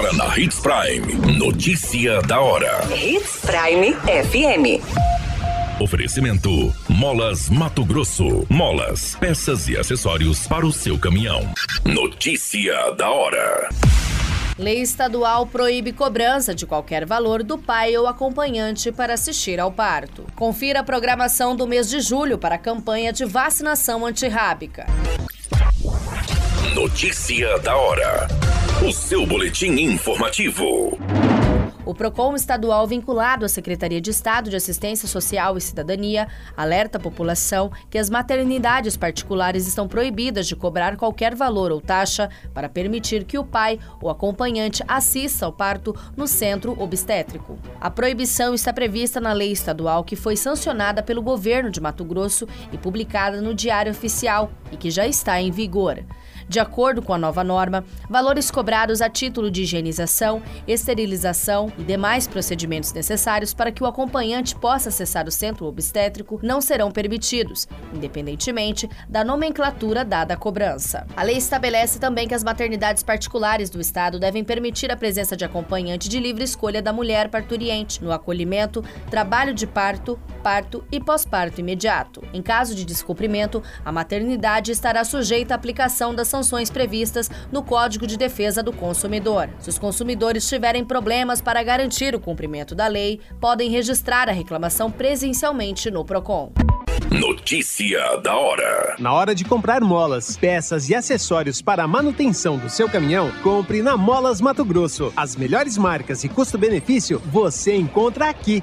Agora na Hits Prime. Notícia da hora. Hits Prime FM. Oferecimento: Molas Mato Grosso. Molas, peças e acessórios para o seu caminhão. Notícia da hora. Lei estadual proíbe cobrança de qualquer valor do pai ou acompanhante para assistir ao parto. Confira a programação do mês de julho para a campanha de vacinação antirrábica. Notícia da hora. O seu boletim informativo. O PROCON estadual vinculado à Secretaria de Estado de Assistência Social e Cidadania alerta a população que as maternidades particulares estão proibidas de cobrar qualquer valor ou taxa para permitir que o pai ou acompanhante assista ao parto no centro obstétrico. A proibição está prevista na lei estadual que foi sancionada pelo governo de Mato Grosso e publicada no Diário Oficial e que já está em vigor. De acordo com a nova norma, valores cobrados a título de higienização, esterilização e demais procedimentos necessários para que o acompanhante possa acessar o centro obstétrico não serão permitidos, independentemente da nomenclatura dada à cobrança. A lei estabelece também que as maternidades particulares do Estado devem permitir a presença de acompanhante de livre escolha da mulher parturiente no acolhimento, trabalho de parto, parto e pós-parto imediato. Em caso de descumprimento, a maternidade estará sujeita à aplicação das sanções previstas no Código de Defesa do Consumidor. Se os consumidores tiverem problemas para garantir o cumprimento da lei, podem registrar a reclamação presencialmente no PROCON. Notícia da hora. Na hora de comprar molas, peças e acessórios para a manutenção do seu caminhão, compre na Molas Mato Grosso. As melhores marcas e custo-benefício você encontra aqui.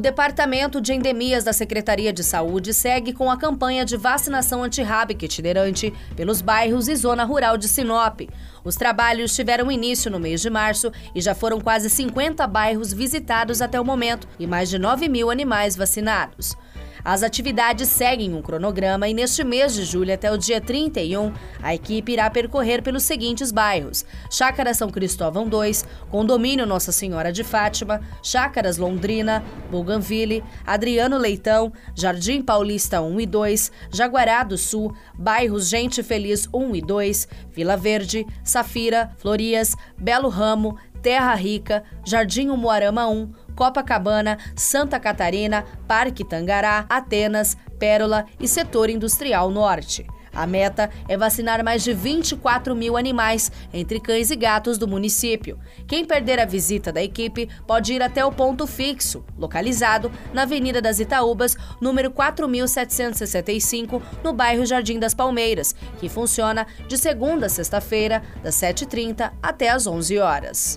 O Departamento de Endemias da Secretaria de Saúde segue com a campanha de vacinação antirrábica itinerante pelos bairros e zona rural de Sinop. Os trabalhos tiveram início no mês de março e já foram quase 50 bairros visitados até o momento e mais de 9 mil animais vacinados. As atividades seguem um cronograma e neste mês de julho até o dia 31, a equipe irá percorrer pelos seguintes bairros: Chácara São Cristóvão 2, Condomínio Nossa Senhora de Fátima, Chácaras Londrina, Bougainville, Adriano Leitão, Jardim Paulista 1 e 2, Jaguará do Sul, bairros Gente Feliz 1 e 2, Vila Verde, Safira, Florias, Belo Ramo, Terra Rica, Jardim Umuarama 1, Copacabana, Santa Catarina, Parque Tangará, Atenas, Pérola e Setor Industrial Norte. A meta é vacinar mais de 24 mil animais, entre cães e gatos do município. Quem perder a visita da equipe pode ir até o ponto fixo, localizado na Avenida das Itaúbas, número 4765, no bairro Jardim das Palmeiras, que funciona de segunda a sexta-feira, das 7h30 até às 11 horas.